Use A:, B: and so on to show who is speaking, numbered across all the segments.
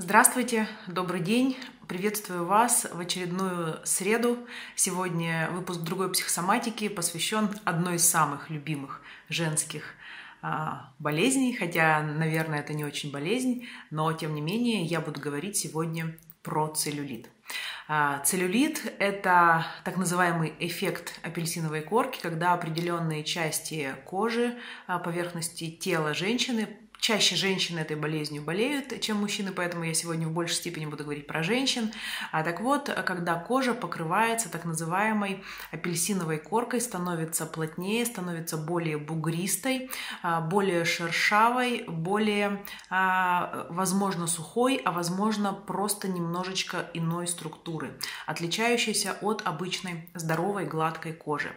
A: Здравствуйте, добрый день. Приветствую вас в очередную среду. Сегодня выпуск другой психосоматики посвящен одной из самых любимых женских а, болезней, хотя, наверное, это не очень болезнь, но тем не менее я буду говорить сегодня про целлюлит. А, целлюлит – это так называемый эффект апельсиновой корки, когда определенные части кожи, а, поверхности тела женщины Чаще женщины этой болезнью болеют, чем мужчины, поэтому я сегодня в большей степени буду говорить про женщин. А так вот, когда кожа покрывается так называемой апельсиновой коркой, становится плотнее, становится более бугристой, а, более шершавой, более, а, возможно, сухой, а возможно, просто немножечко иной структуры, отличающейся от обычной здоровой гладкой кожи.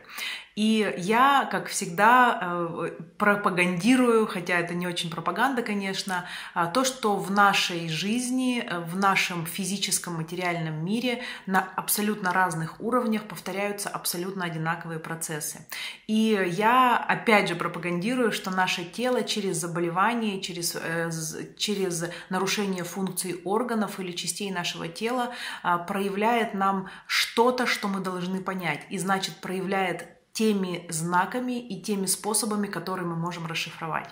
A: И я, как всегда, э, пропагандирую, хотя это не очень пропаганда, конечно, а, то, что в нашей жизни, э, в нашем физическом материальном мире на абсолютно разных уровнях повторяются абсолютно одинаковые процессы. И я, опять же, пропагандирую, что наше тело через заболевание, через, э, через нарушение функций органов или частей нашего тела а, проявляет нам что-то, что мы должны понять. И значит, проявляет теми знаками и теми способами, которые мы можем расшифровать.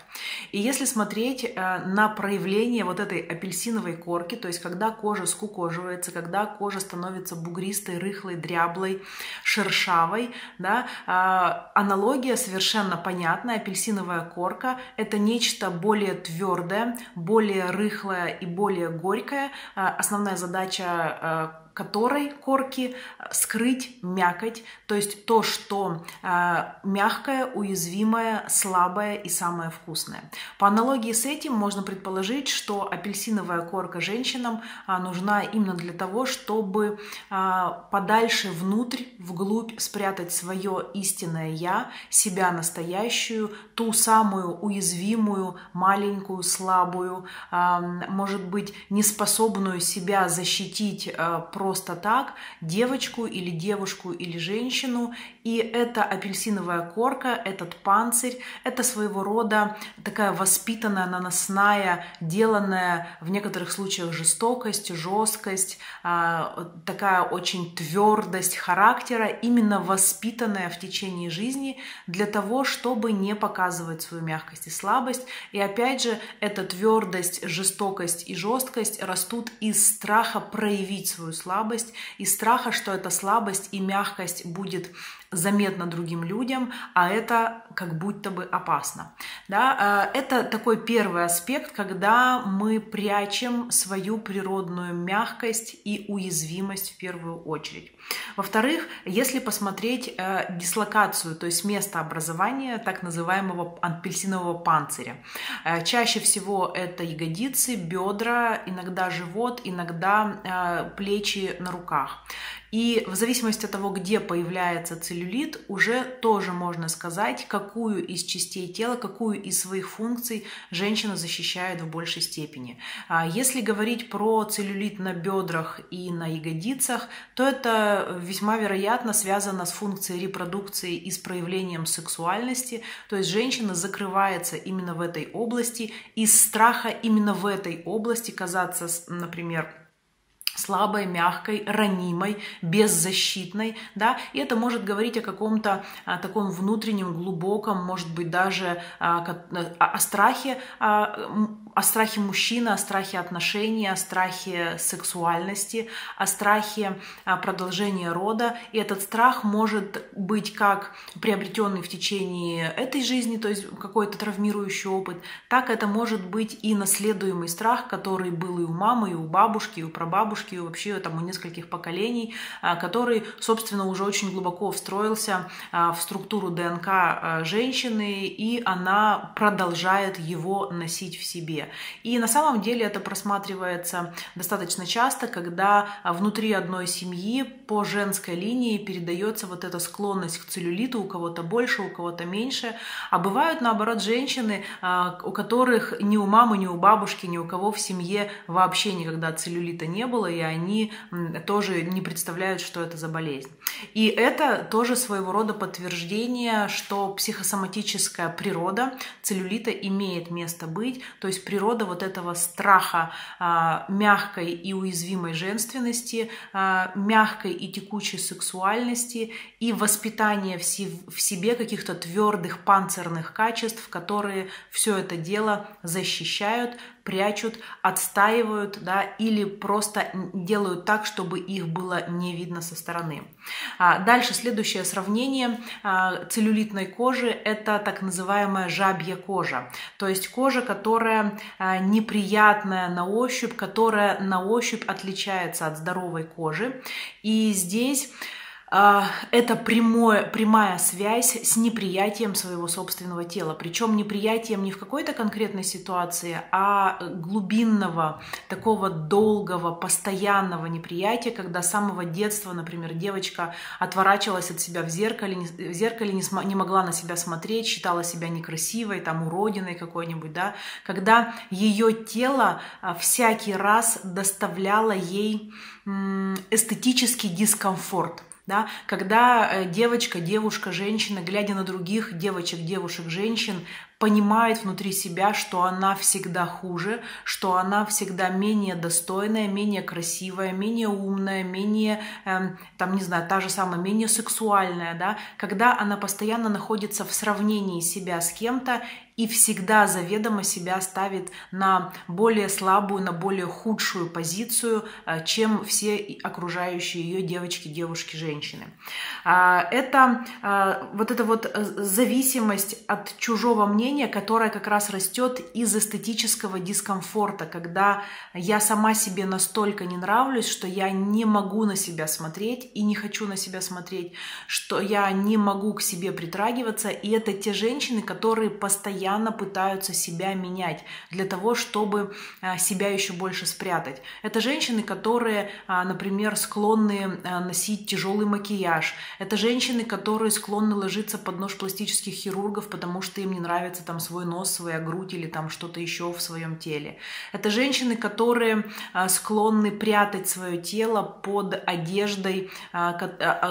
A: И если смотреть э, на проявление вот этой апельсиновой корки, то есть когда кожа скукоживается, когда кожа становится бугристой, рыхлой, дряблой, шершавой, да, э, аналогия совершенно понятна. Апельсиновая корка – это нечто более твердое, более рыхлое и более горькое. Э, основная задача которой корки э, скрыть мякоть, то есть то, что э, мягкое, уязвимое, слабое и самое вкусное. По аналогии с этим можно предположить, что апельсиновая корка женщинам э, нужна именно для того, чтобы э, подальше внутрь, вглубь спрятать свое истинное я, себя настоящую, ту самую уязвимую, маленькую, слабую, э, может быть, неспособную себя защитить э, просто так девочку или девушку или женщину. И эта апельсиновая корка, этот панцирь, это своего рода такая воспитанная, наносная, деланная в некоторых случаях жестокость, жесткость, а, такая очень твердость характера, именно воспитанная в течение жизни для того, чтобы не показывать свою мягкость и слабость. И опять же, эта твердость, жестокость и жесткость растут из страха проявить свою слабость слабость, и страха, что эта слабость и мягкость будет заметно другим людям, а это как будто бы опасно. Да? Э, это такой первый аспект, когда мы прячем свою природную мягкость и уязвимость в первую очередь. Во-вторых, если посмотреть э, дислокацию, то есть место образования так называемого апельсинового панциря, э, чаще всего это ягодицы, бедра, иногда живот, иногда плечи на руках. И в зависимости от того, где появляется целлюлит, уже тоже можно сказать, какую из частей тела, какую из своих функций женщина защищает в большей степени. А если говорить про целлюлит на бедрах и на ягодицах, то это весьма вероятно связано с функцией репродукции и с проявлением сексуальности. То есть женщина закрывается именно в этой области из страха именно в этой области казаться, например, слабой, мягкой, ранимой, беззащитной, да, и это может говорить о каком-то а, таком внутреннем, глубоком, может быть, даже а, о, о страхе, а, о страхе мужчины, о страхе отношений, о страхе сексуальности, о страхе а, продолжения рода, и этот страх может быть как приобретенный в течение этой жизни, то есть какой-то травмирующий опыт, так это может быть и наследуемый страх, который был и у мамы, и у бабушки, и у прабабушки, и вообще там у нескольких поколений, а, который, собственно, уже очень глубоко встроился а, в структуру ДНК женщины, и она продолжает его носить в себе. И на самом деле это просматривается достаточно часто, когда внутри одной семьи по женской линии передается вот эта склонность к целлюлиту, у кого-то больше, у кого-то меньше. А бывают, наоборот, женщины, у которых ни у мамы, ни у бабушки, ни у кого в семье вообще никогда целлюлита не было, и они тоже не представляют, что это за болезнь. И это тоже своего рода подтверждение, что психосоматическая природа целлюлита имеет место быть, то есть природа вот этого страха а, мягкой и уязвимой женственности, а, мягкой и текучей сексуальности и воспитание в, в себе каких-то твердых панцирных качеств, которые все это дело защищают, прячут, отстаивают, да, или просто делают так, чтобы их было не видно со стороны. А дальше следующее сравнение а, целлюлитной кожи – это так называемая жабья кожа, то есть кожа, которая а, неприятная на ощупь, которая на ощупь отличается от здоровой кожи. И здесь это прямое, прямая связь с неприятием своего собственного тела. Причем неприятием не в какой-то конкретной ситуации, а глубинного, такого долгого, постоянного неприятия, когда с самого детства, например, девочка отворачивалась от себя в зеркале, в зеркале не, не могла на себя смотреть, считала себя некрасивой, там, уродиной какой-нибудь, да, когда ее тело а, всякий раз доставляло ей эстетический дискомфорт да, когда э, девочка, девушка, женщина, глядя на других девочек, девушек, женщин, понимает внутри себя, что она всегда хуже, что она всегда менее достойная, менее красивая, менее умная, менее, э, там, не знаю, та же самая, менее сексуальная, да, когда она постоянно находится в сравнении себя с кем-то и всегда заведомо себя ставит на более слабую, на более худшую позицию, э, чем все окружающие ее девочки, девушки, женщины. А, это э, вот эта вот э, зависимость от чужого мнения, которая как раз растет из эстетического дискомфорта, когда я сама себе настолько не нравлюсь, что я не могу на себя смотреть и не хочу на себя смотреть, что я не могу к себе притрагиваться. И это те женщины, которые постоянно постоянно пытаются себя менять для того, чтобы а, себя еще больше спрятать. Это женщины, которые, а, например, склонны а, носить тяжелый макияж. Это женщины, которые склонны ложиться под нож пластических хирургов, потому что им не нравится там свой нос, своя грудь или там что-то еще в своем теле. Это женщины, которые склонны прятать свое тело под одеждой,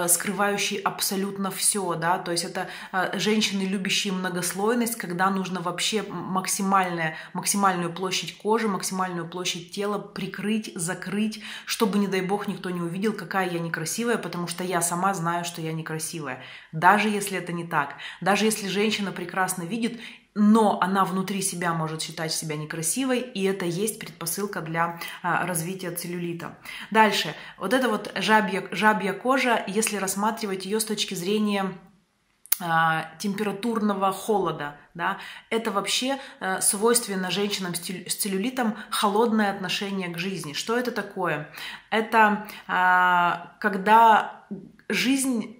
A: скрывающей абсолютно все, да, то есть это женщины, любящие многослойность, когда нужно вообще максимальная, максимальную площадь кожи, максимальную площадь тела прикрыть, закрыть, чтобы, не дай бог, никто не увидел, какая я некрасивая, потому что я сама знаю, что я некрасивая. Даже если это не так. Даже если женщина прекрасно видит, но она внутри себя может считать себя некрасивой, и это есть предпосылка для а, развития целлюлита. Дальше. Вот эта вот жабья, жабья кожа, если рассматривать ее с точки зрения а, температурного холода, да, это вообще э, свойственно женщинам с целлюлитом холодное отношение к жизни. Что это такое? Это а, когда жизнь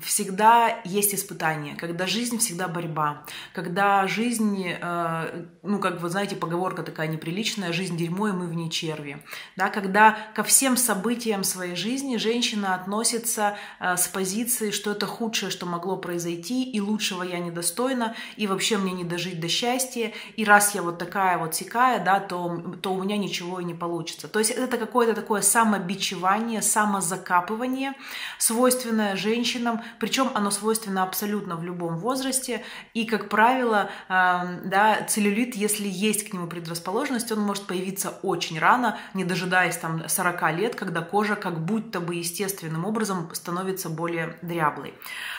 A: всегда есть испытания, когда жизнь всегда борьба, когда жизнь, э, ну, как вы знаете, поговорка такая неприличная, жизнь дерьмо, и мы в ней черви, да, когда ко всем событиям своей жизни женщина относится э, с позиции, что это худшее, что могло произойти, и лучшего я недостойна, и вообще мне не дожить до счастья, и раз я вот такая вот сякая, да, то, то у меня ничего и не получится. То есть это какое-то такое самобичевание, самозакапывание, свойственное женщинам, причем оно свойственно абсолютно в любом возрасте, и, как правило, да, целлюлит, если есть к нему предрасположенность, он может появиться очень рано, не дожидаясь там 40 лет, когда кожа как будто бы естественным образом становится более дряблой.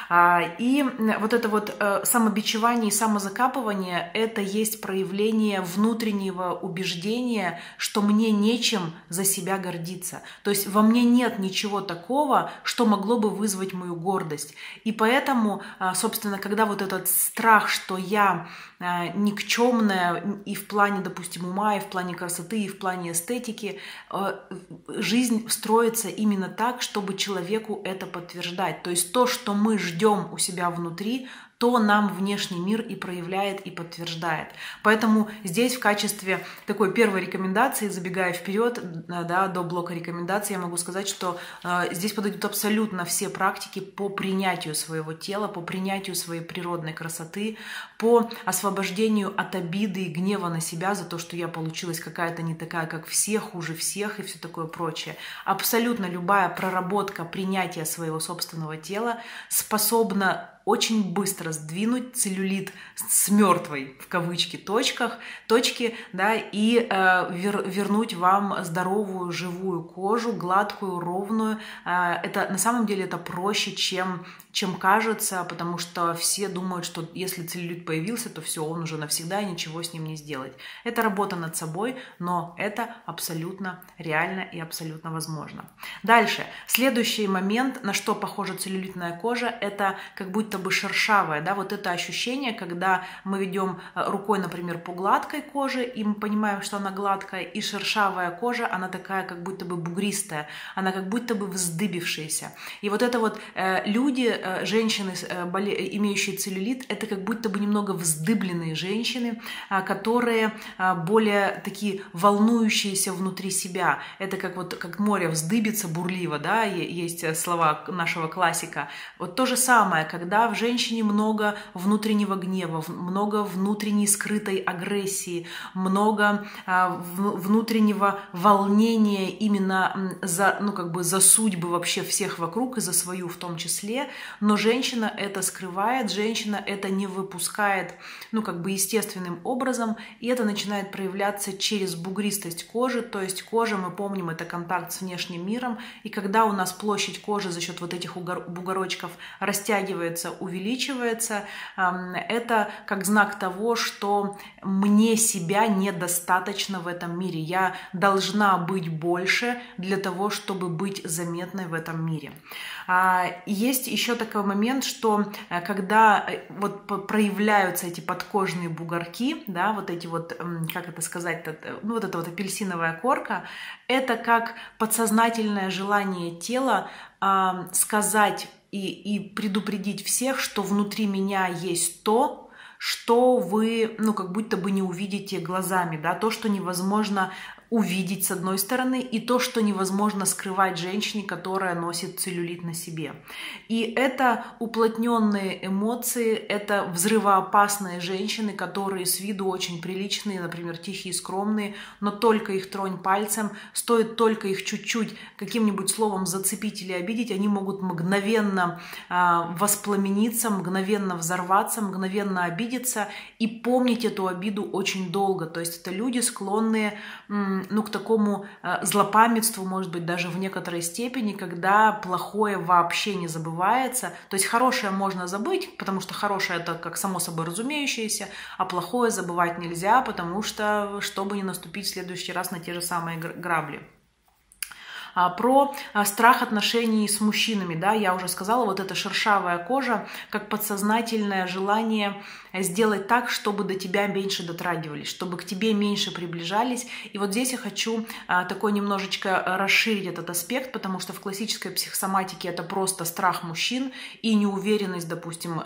A: А, и вот это вот э, самобичевание и самозакапывание – это есть проявление внутреннего убеждения, что мне нечем за себя гордиться. То есть во мне нет ничего такого, что могло бы вызвать мою гордость. И поэтому, а, собственно, когда вот этот страх, что я никчемная и в плане, допустим, ума, и в плане красоты, и в плане эстетики, жизнь строится именно так, чтобы человеку это подтверждать. То есть то, что мы ждем у себя внутри, то нам внешний мир и проявляет, и подтверждает. Поэтому здесь в качестве такой первой рекомендации, забегая вперед да, до блока рекомендаций, я могу сказать, что э, здесь подойдут абсолютно все практики по принятию своего тела, по принятию своей природной красоты, по освобождению от обиды и гнева на себя за то, что я получилась какая-то не такая, как все, хуже всех и все такое прочее. Абсолютно любая проработка принятия своего собственного тела способна очень быстро сдвинуть целлюлит с мертвой, в кавычки, точках, точки, да, и э, вер, вернуть вам здоровую, живую кожу, гладкую, ровную. Э, это на самом деле это проще, чем чем кажется, потому что все думают, что если целлюлит появился, то все, он уже навсегда, и ничего с ним не сделать. Это работа над собой, но это абсолютно реально и абсолютно возможно. Дальше. Следующий момент, на что похожа целлюлитная кожа, это как будто бы шершавая, да, вот это ощущение, когда мы ведем э, рукой, например, по гладкой коже, и мы понимаем, что она гладкая, и шершавая кожа, она такая как будто бы бугристая, она как будто бы вздыбившаяся. И вот это вот э, люди, Э, женщины, э, имеющие целлюлит, это как будто бы немного вздыбленные женщины, а, которые а, более такие волнующиеся внутри себя. Это как вот как море вздыбится бурливо, да, есть э, слова нашего классика. Вот то же самое, когда в женщине много внутреннего гнева, много внутренней скрытой агрессии, много а, внутреннего волнения именно за, ну, как бы за судьбы вообще всех вокруг и за свою в том числе, но женщина это скрывает, женщина это не выпускает, ну, как бы естественным образом, и это начинает проявляться через бугристость кожи, то есть кожа, мы помним, это контакт с внешним миром, и когда у нас площадь кожи за счет вот этих бугорочков растягивается, увеличивается, это как знак того, что мне себя недостаточно в этом мире, я должна быть больше для того, чтобы быть заметной в этом мире. А, есть еще такой момент, что э, когда э, вот проявляются эти подкожные бугорки, да, вот эти вот, как это сказать, э, ну вот эта вот апельсиновая корка, это как подсознательное желание тела э, сказать и, и предупредить всех, что внутри меня есть то, что вы, ну, как будто бы не увидите глазами, да, то, что невозможно увидеть с одной стороны, и то, что невозможно скрывать женщине, которая носит целлюлит на себе. И это уплотненные эмоции, это взрывоопасные женщины, которые с виду очень приличные, например, тихие, скромные, но только их тронь пальцем, стоит только их чуть-чуть каким-нибудь словом зацепить или обидеть, они могут мгновенно э, воспламениться, мгновенно взорваться, мгновенно обидеться и помнить эту обиду очень долго. То есть это люди, склонные ну, к такому э, злопамятству, может быть, даже в некоторой степени, когда плохое вообще не забывается. То есть хорошее можно забыть, потому что хорошее это как само собой разумеющееся, а плохое забывать нельзя, потому что, чтобы не наступить в следующий раз на те же самые грабли. А, про а, страх отношений с мужчинами, да, я уже сказала, вот эта шершавая кожа, как подсознательное желание сделать так, чтобы до тебя меньше дотрагивались, чтобы к тебе меньше приближались. И вот здесь я хочу а, такой немножечко расширить этот аспект, потому что в классической психосоматике это просто страх мужчин и неуверенность, допустим,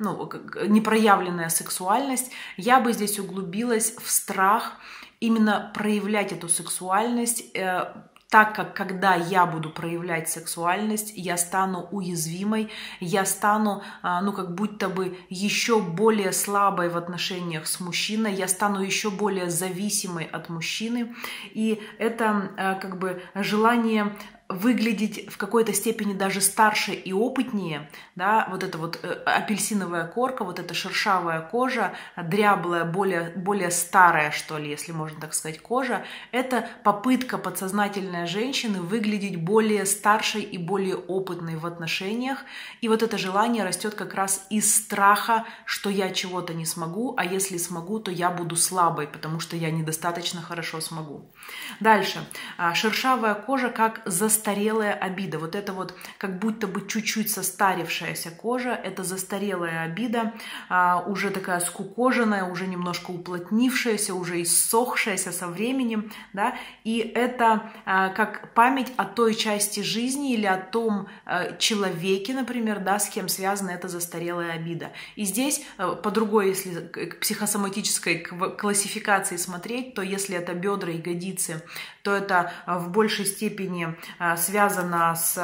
A: ну, непроявленная сексуальность. Я бы здесь углубилась в страх именно проявлять эту сексуальность, э, так как когда я буду проявлять сексуальность, я стану уязвимой, я стану, а, ну, как будто бы еще более слабой в отношениях с мужчиной, я стану еще более зависимой от мужчины. И это а, как бы желание выглядеть в какой-то степени даже старше и опытнее, да, вот эта вот э, апельсиновая корка, вот эта шершавая кожа, дряблая, более, более старая, что ли, если можно так сказать, кожа, это попытка подсознательной женщины выглядеть более старшей и более опытной в отношениях, и вот это желание растет как раз из страха, что я чего-то не смогу, а если смогу, то я буду слабой, потому что я недостаточно хорошо смогу. Дальше. А, шершавая кожа как за застарелая обида. Вот это вот как будто бы чуть-чуть состарившаяся кожа, это застарелая обида, а, уже такая скукоженная, уже немножко уплотнившаяся, уже иссохшаяся со временем, да, и это а, как память о той части жизни или о том а, человеке, например, да, с кем связана эта застарелая обида. И здесь а, по другой, если к психосоматической классификации смотреть, то если это бедра, ягодицы, то это в большей степени Э, связано с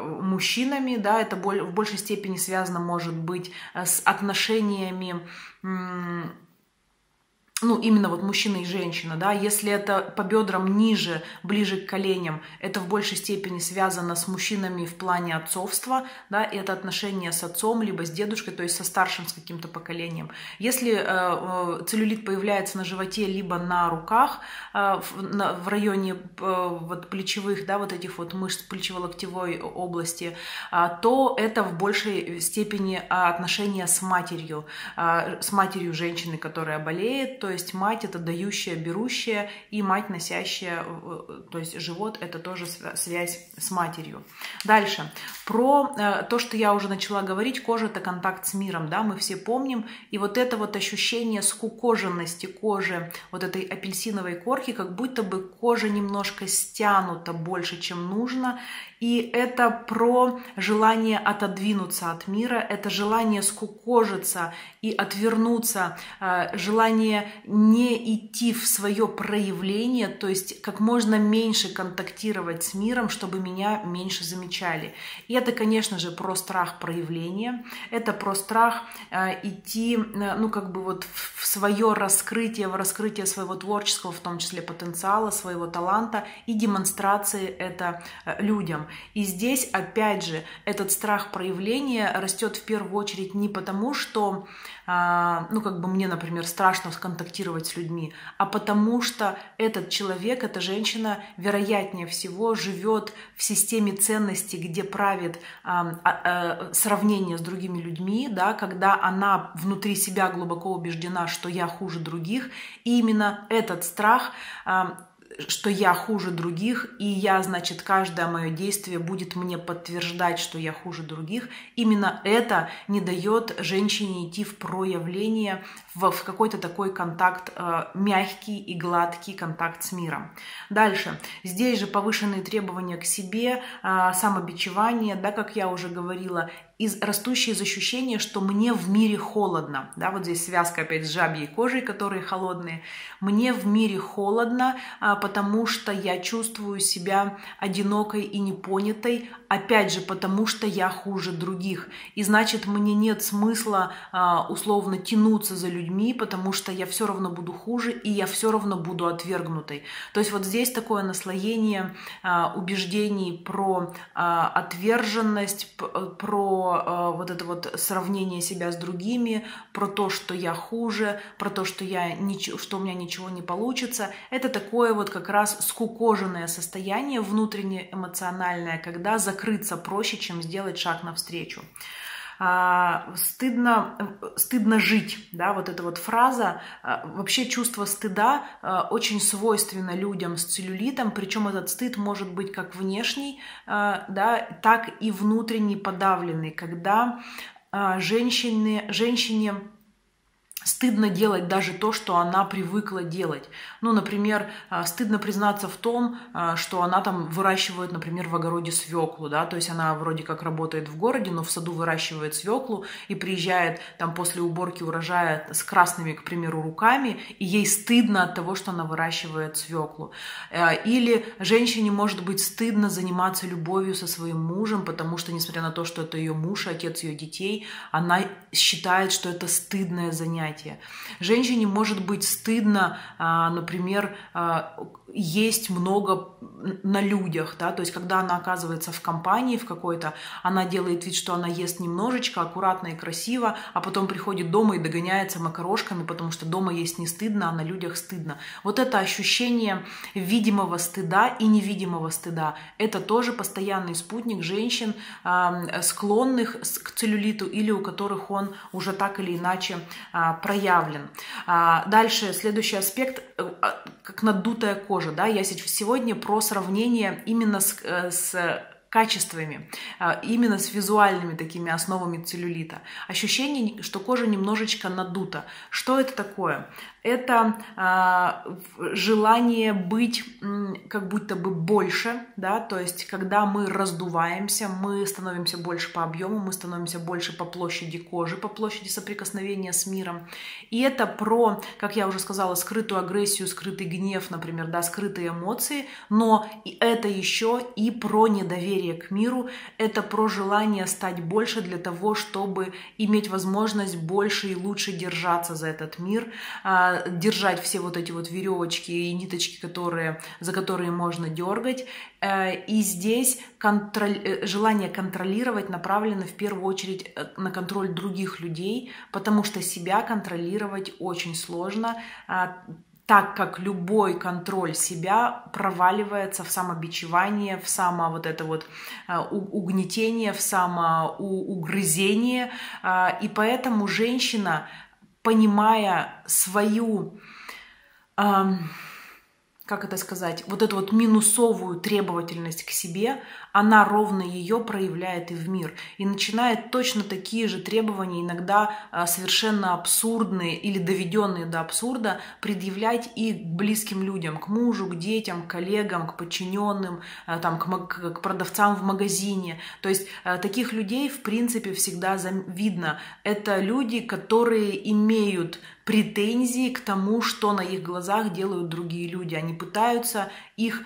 A: мужчинами, да, это в большей степени связано, может быть, э, с отношениями ну, именно вот мужчина и женщина, да, если это по бедрам ниже, ближе к коленям, это в большей степени связано с мужчинами в плане отцовства, да, и это отношения с отцом, либо с дедушкой, то есть со старшим, с каким-то поколением. Если э, э целлюлит появляется на животе, либо на руках, э, в, на, в районе э, вот плечевых, да, вот этих вот мышц плечево-локтевой области, э, то это в большей степени отношения с матерью, э, с матерью женщины, которая болеет, то есть мать это дающая, берущая, и мать носящая, то есть живот это тоже связь с матерью. Дальше. Про э, то, что я уже начала говорить, кожа это контакт с миром, да, мы все помним, и вот это вот ощущение скукоженности кожи, вот этой апельсиновой корки, как будто бы кожа немножко стянута больше, чем нужно, и это про желание отодвинуться от мира, это желание скукожиться и отвернуться, э, желание не идти в свое проявление, то есть как можно меньше контактировать с миром, чтобы меня меньше замечали. И это, конечно же, про страх проявления, это про страх э, идти, э, ну, как бы вот в свое раскрытие, в раскрытие своего творческого, в том числе потенциала, своего таланта и демонстрации это людям. И здесь, опять же, этот страх проявления растет в первую очередь не потому, что, а, ну, как бы мне, например, страшно контактировать с людьми, а потому что этот человек, эта женщина, вероятнее всего, живет в системе ценностей, где правит а, а, сравнение с другими людьми, да, когда она внутри себя глубоко убеждена, что я хуже других, и именно этот страх что я хуже других, и я, значит, каждое мое действие будет мне подтверждать, что я хуже других. Именно это не дает женщине идти в проявление, в, какой-то такой контакт, э, мягкий и гладкий контакт с миром. Дальше. Здесь же повышенные требования к себе, э, самобичевание, да, как я уже говорила, из, растущие из ощущения, что мне в мире холодно. Да, вот здесь связка опять с жабьей кожей, которые холодные. Мне в мире холодно, а, потому что я чувствую себя одинокой и непонятой, опять же, потому что я хуже других. И значит, мне нет смысла а, условно тянуться за людьми, потому что я все равно буду хуже, и я все равно буду отвергнутой. То есть вот здесь такое наслоение а, убеждений про отверженность, про э, вот это вот сравнение себя с другими, про то, что я хуже, про то, что, я ничего, что у меня ничего не получится. Это такое вот как раз скукоженное состояние внутренне эмоциональное, когда закрыться проще, чем сделать шаг навстречу. А, стыдно, стыдно жить, да, вот эта вот фраза. А, вообще чувство стыда а, очень свойственно людям с целлюлитом, причем этот стыд может быть как внешний, да, так и внутренний подавленный, когда женщины, женщине стыдно делать даже то, что она привыкла делать. Ну, например, а, стыдно признаться в том, а, что она там выращивает, например, в огороде свеклу, да, то есть она вроде как работает в городе, но в саду выращивает свеклу и приезжает там после уборки урожая с красными, к примеру, руками, и ей стыдно от того, что она выращивает свеклу. Э, или женщине может быть стыдно заниматься любовью со своим мужем, потому что, несмотря на то, что это ее муж, отец ее детей, она считает, что это стыдное занятие занятие. Женщине может быть стыдно, а, например, а, есть много на людях, да, то есть когда она оказывается в компании в какой-то, она делает вид, что она ест немножечко, аккуратно и красиво, а потом приходит дома и догоняется макарошками, потому что дома есть не стыдно, а на людях стыдно. Вот это ощущение видимого стыда и невидимого стыда, это тоже постоянный спутник женщин, склонных к целлюлиту или у которых он уже так или иначе а, проявлен. А, дальше, следующий аспект, э, а, как надутая кожа. Да? Я сегодня про сравнение именно с, э, с качествами, а, именно с визуальными такими основами целлюлита. Ощущение, что кожа немножечко надута. Что это такое? Это желание быть как будто бы больше, да, то есть когда мы раздуваемся, мы становимся больше по объему, мы становимся больше по площади кожи, по площади соприкосновения с миром. И это про, как я уже сказала, скрытую агрессию, скрытый гнев, например, да, скрытые эмоции, но это еще и про недоверие к миру, это про желание стать больше для того, чтобы иметь возможность больше и лучше держаться за этот мир, а, держать все вот эти вот веревочки и ниточки, которые, за которые можно дергать. Э, и здесь контроль, э, желание контролировать направлено в первую очередь э, на контроль других людей, потому что себя контролировать очень сложно а, так как любой контроль себя проваливается в самобичевание, в само вот это вот угнетение, в самоугрызение. А, и поэтому женщина, понимая свою как это сказать, вот эту вот минусовую требовательность к себе, она ровно ее проявляет и в мир. И начинает точно такие же требования, иногда а, совершенно абсурдные или доведенные до абсурда, предъявлять и к близким людям, к мужу, к детям, к коллегам, к подчиненным, а, там, к, к продавцам в магазине. То есть а, таких людей, в принципе, всегда видно. Это люди, которые имеют претензии к тому, что на их глазах делают другие люди. Они пытаются их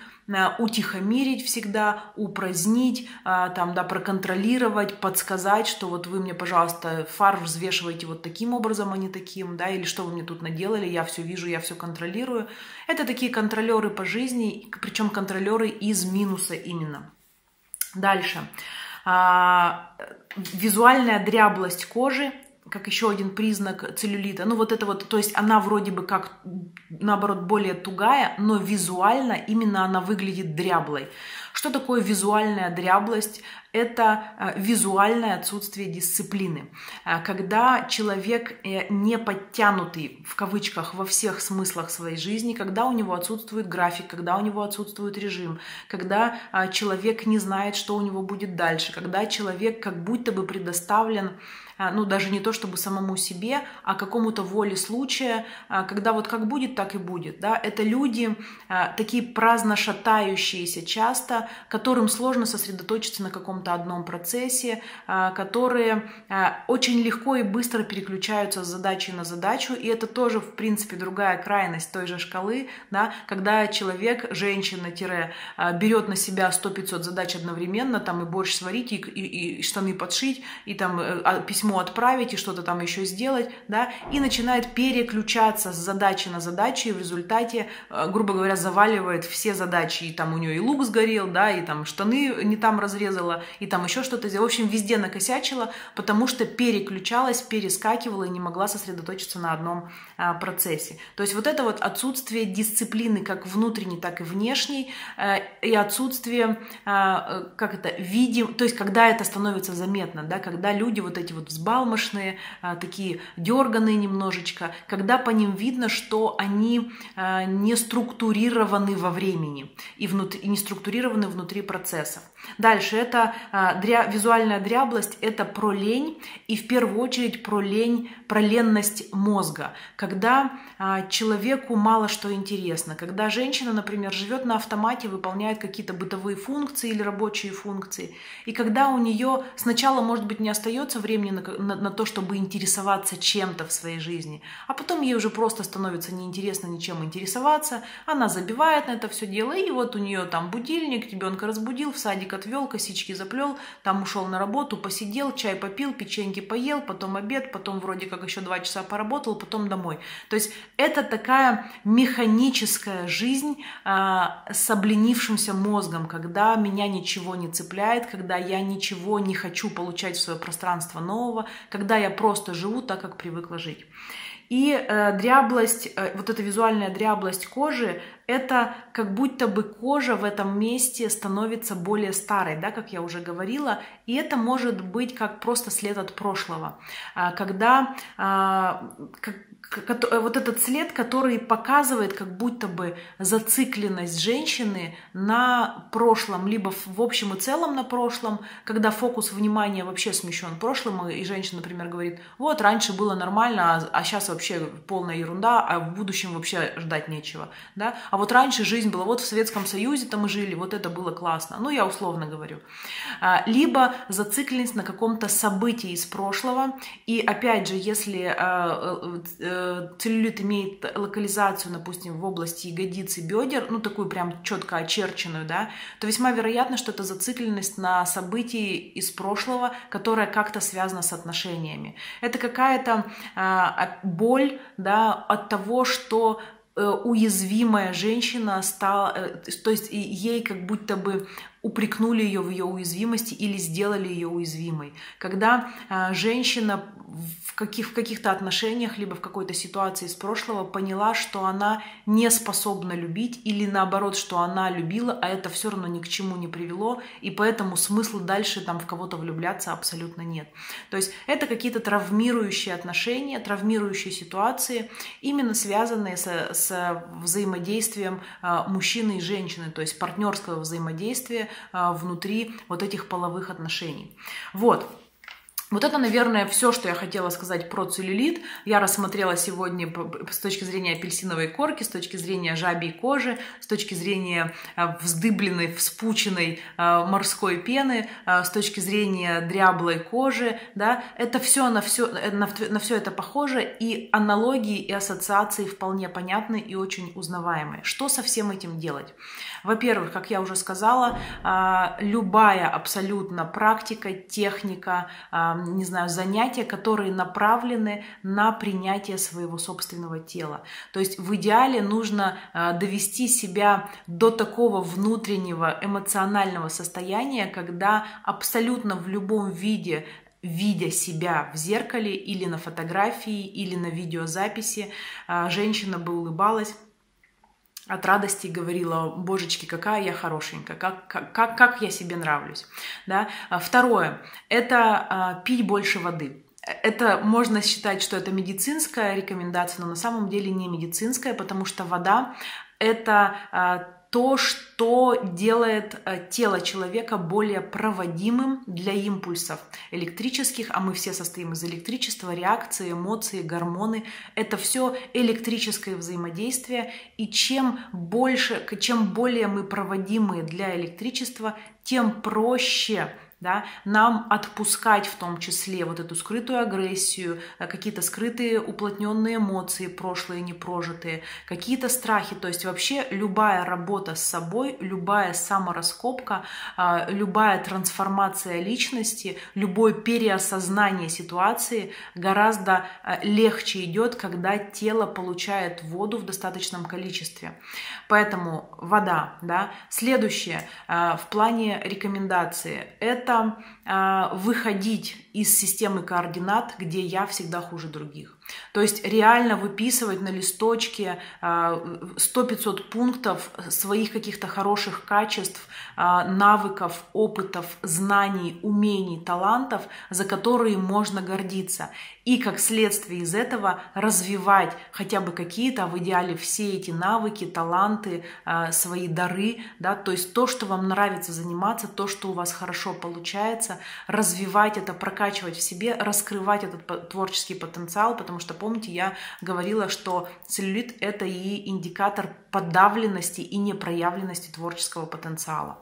A: утихомирить всегда, упразднить, э, там, да, проконтролировать, подсказать, что вот вы мне, пожалуйста, фар взвешиваете вот таким образом, а не таким, да, или что вы мне тут наделали, я все вижу, я все контролирую. Это такие контролеры по жизни, причем контролеры из минуса именно. Дальше. А, визуальная дряблость кожи как еще один признак целлюлита. Ну вот это вот, то есть она вроде бы как, наоборот, более тугая, но визуально именно она выглядит дряблой. Что такое визуальная дряблость? Это э, визуальное отсутствие дисциплины. Э, когда человек э, не подтянутый, в кавычках, во всех смыслах своей жизни, когда у него отсутствует график, когда у него отсутствует режим, когда человек не знает, что у него будет дальше, когда человек как будто бы предоставлен ну, даже не то чтобы самому себе, а какому-то воле случая, когда вот как будет, так и будет, да, это люди такие праздно шатающиеся часто, которым сложно сосредоточиться на каком-то одном процессе, а, которые а, очень легко и быстро переключаются с задачи на задачу, и это тоже, в принципе, другая крайность той же шкалы, да, когда человек, женщина, тире, а, берет на себя 100-500 задач одновременно, там и борщ сварить, и, и, и штаны подшить, и там э, письмо отправить, и что-то там еще сделать, да, и начинает переключаться с задачи на задачу, и в результате, грубо говоря, заваливает все задачи, и там у нее и лук сгорел, да, и там штаны не там разрезала, и там еще что-то сделала. В общем, везде накосячила, потому что переключалась, перескакивала и не могла сосредоточиться на одном а, процессе. То есть вот это вот отсутствие дисциплины как внутренней, так и внешней, а, и отсутствие, а, как это, видим, то есть когда это становится заметно, да, когда люди вот эти вот взбалмошные, а, такие дерганые немножечко, когда по ним видно, что они а, не структурированы во времени и, внутри, и не структурированы внутри процессов. Дальше это а, дря, визуальная дряблость, это про лень и в первую очередь про лень, про ленность мозга, когда а, человеку мало что интересно, когда женщина, например, живет на автомате, выполняет какие-то бытовые функции или рабочие функции, и когда у нее сначала, может быть, не остается времени на, на, на то, чтобы интересоваться чем-то в своей жизни, а потом ей уже просто становится неинтересно ничем интересоваться, она забивает на это все дело, и вот у нее там будильник, ребенка разбудил, в садик отвел, косички заплел, там ушел на работу, посидел, чай попил, печеньки поел, потом обед, потом вроде как еще два часа поработал, потом домой. То есть это такая механическая жизнь а, с обленившимся мозгом, когда меня ничего не цепляет, когда я ничего не хочу получать в свое пространство нового, когда я просто живу так, как привыкла жить. И э, дряблость, э, вот эта визуальная дряблость кожи, это как будто бы кожа в этом месте становится более старой, да, как я уже говорила, и это может быть как просто след от прошлого, а, когда а, как, вот этот след, который показывает как будто бы зацикленность женщины на прошлом, либо в общем и целом на прошлом, когда фокус внимания вообще смещен прошлым, и женщина, например, говорит, вот раньше было нормально, а, а сейчас вообще полная ерунда, а в будущем вообще ждать нечего, да, а вот раньше жизнь была, вот в Советском Союзе-то мы жили, вот это было классно, ну я условно говорю, а, либо зацикленность на каком-то событии из прошлого, и опять же, если а, э, э, целлюлит имеет локализацию, допустим, в области ягодицы, бедер, ну такую прям четко очерченную, да, то весьма вероятно, что это зацикленность на событии из прошлого, которая как-то связана с отношениями. Это какая-то а, боль, да, от того, что э, уязвимая женщина стала, то есть ей как будто бы упрекнули ее в ее уязвимости или сделали ее уязвимой. Когда э, женщина в, каких, в каких-то отношениях, либо в какой-то ситуации из прошлого поняла, что она не способна любить, или наоборот, что она любила, а это все равно ни к чему не привело, и поэтому смысла дальше там в кого-то влюбляться абсолютно нет. То есть это какие-то травмирующие отношения, травмирующие ситуации, именно связанные с, с взаимодействием э, мужчины и женщины, то есть партнерского взаимодействия, а, внутри вот этих половых отношений. Вот. Вот это, наверное, все, что я хотела сказать про целлюлит. Я рассмотрела сегодня с точки зрения апельсиновой корки, с точки зрения жабьей кожи, с точки зрения а, вздыбленной, вспученной а, морской пены, с точки зрения дряблой кожи. Да? Это все на, все на, на все это похоже, и аналогии и ассоциации вполне понятны и очень узнаваемые. Что со всем этим делать? Во-первых, как я уже сказала, любая абсолютно практика, техника, не знаю, занятия, которые направлены на принятие своего собственного тела. То есть в идеале нужно а, довести себя до такого внутреннего эмоционального состояния, когда абсолютно в любом виде видя себя в зеркале или на фотографии, или на видеозаписи, женщина бы улыбалась от радости говорила, божечки, какая я хорошенькая, как, как, как, я себе нравлюсь. Да? А второе, это а, пить больше воды. Это можно считать, что это медицинская рекомендация, но на самом деле не медицинская, потому что вода это а, то, что делает э, тело человека более проводимым для импульсов электрических, а мы все состоим из электричества, реакции, эмоции, гормоны. Это все электрическое взаимодействие, и чем больше, чем более мы проводимые для электричества, тем проще да, нам отпускать в том числе вот эту скрытую агрессию, э, какие-то скрытые уплотненные эмоции, прошлые непрожитые, какие-то страхи. То есть вообще любая работа с собой, любая самораскопка, а, любая трансформация личности, любое переосознание ситуации гораздо э, легче идет, когда тело получает воду в достаточном количестве. Поэтому вода. Да. Следующее э, в плане рекомендации – это это э, выходить из системы координат, где я всегда хуже других. То есть реально выписывать на листочке 100-500 а, пунктов своих каких-то хороших качеств, а, навыков, опытов, знаний, умений, талантов, за которые можно гордиться. И как следствие из этого развивать хотя бы какие-то, а в идеале все эти навыки, таланты, а, свои дары, да, то есть то, что вам нравится заниматься, то, что у вас хорошо получается, развивать это, прокачивать в себе, раскрывать этот творческий потенциал, потому что, помните, я говорила, что целлюлит – это и индикатор подавленности и непроявленности творческого потенциала.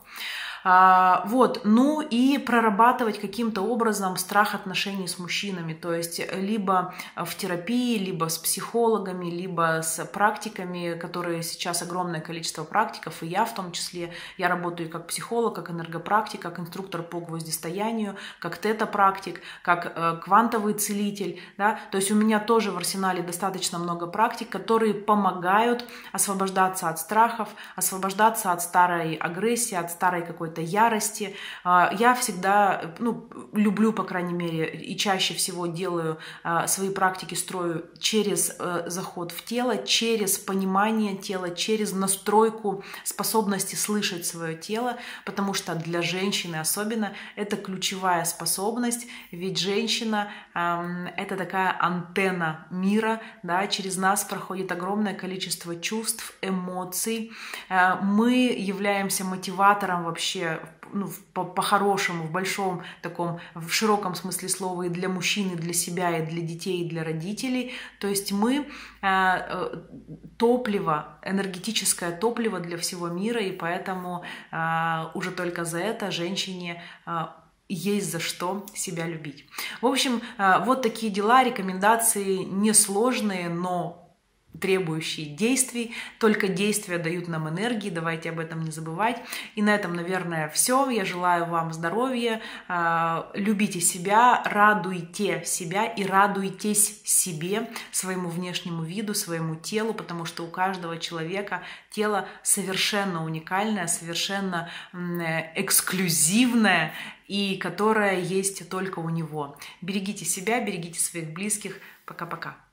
A: А, вот, ну и прорабатывать каким-то образом страх отношений с мужчинами, то есть либо в терапии, либо с психологами, либо с практиками, которые сейчас огромное количество практиков, и я в том числе, я работаю как психолог, как энергопрактик, как инструктор по гвоздистоянию, как тета-практик, как э, квантовый целитель, да, то есть у меня тоже в арсенале достаточно много практик, которые помогают освобождаться от страхов, освобождаться от старой агрессии, от старой какой какой-то ярости. А, я всегда, ну, люблю, по крайней мере, и чаще всего делаю а, свои практики, строю через э, заход в тело, через понимание тела, через настройку способности слышать свое тело, потому что для женщины особенно это ключевая способность, ведь женщина это такая антенна мира, да, через нас проходит огромное количество чувств, эмоций. Э, мы являемся мотиватором вообще ну, по-хорошему, в большом таком, в широком смысле слова и для мужчин, и для себя, и для детей, и для родителей. То есть мы э, э, топливо, энергетическое топливо для всего мира, и поэтому уже только за это женщине есть за что себя любить. В общем, э, вот такие дела, рекомендации несложные, но требующие действий. Только действия дают нам энергии, давайте об этом не забывать. И на этом, наверное, все. Я желаю вам здоровья, э, любите себя, радуйте себя и радуйтесь себе, своему внешнему виду, своему телу, потому что у каждого человека тело совершенно уникальное, совершенно эксклюзивное и которое есть только у него. Берегите себя, берегите своих близких. Пока-пока.